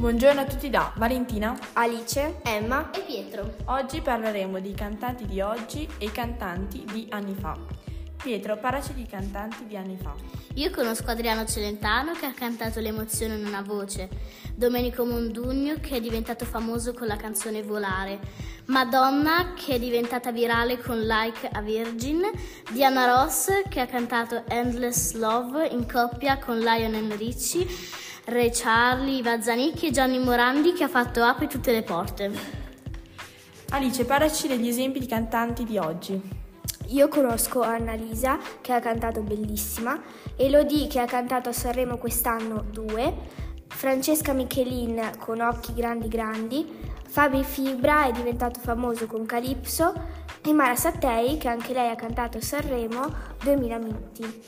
Buongiorno a tutti da Valentina, Alice, Emma e Pietro. Oggi parleremo dei cantanti di oggi e i cantanti di anni fa. Pietro, parlaci di cantanti di anni fa. Io conosco Adriano Celentano che ha cantato L'emozione in una voce, Domenico Mondugno che è diventato famoso con la canzone Volare, Madonna che è diventata virale con Like a Virgin, Diana Ross che ha cantato Endless Love in coppia con Lionel Ricci, Re Charlie Vazzanicchi e Gianni Morandi che ha fatto Apri tutte le porte. Alice, parlaci degli esempi di cantanti di oggi. io conosco Annalisa che ha cantato Bellissima, Elodie che ha cantato a Sanremo quest'anno due, Francesca Michelin con Occhi Grandi Grandi, Fabi Fibra è diventato famoso con Calypso e Mara Sattei che anche lei ha cantato a Sanremo 2000 minuti.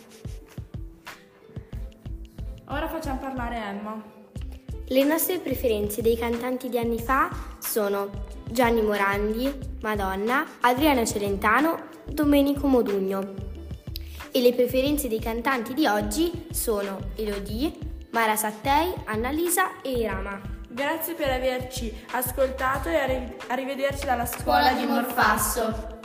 Ora facciamo parlare Emma. Le nostre preferenze dei cantanti di anni fa sono Gianni Morandi, Madonna, Adriano Celentano, Domenico Modugno. E le preferenze dei cantanti di oggi sono Elodie, Mara Sattei, Annalisa e Irama. Grazie per averci ascoltato e arri- arrivederci dalla scuola, Scuola di Morfasso.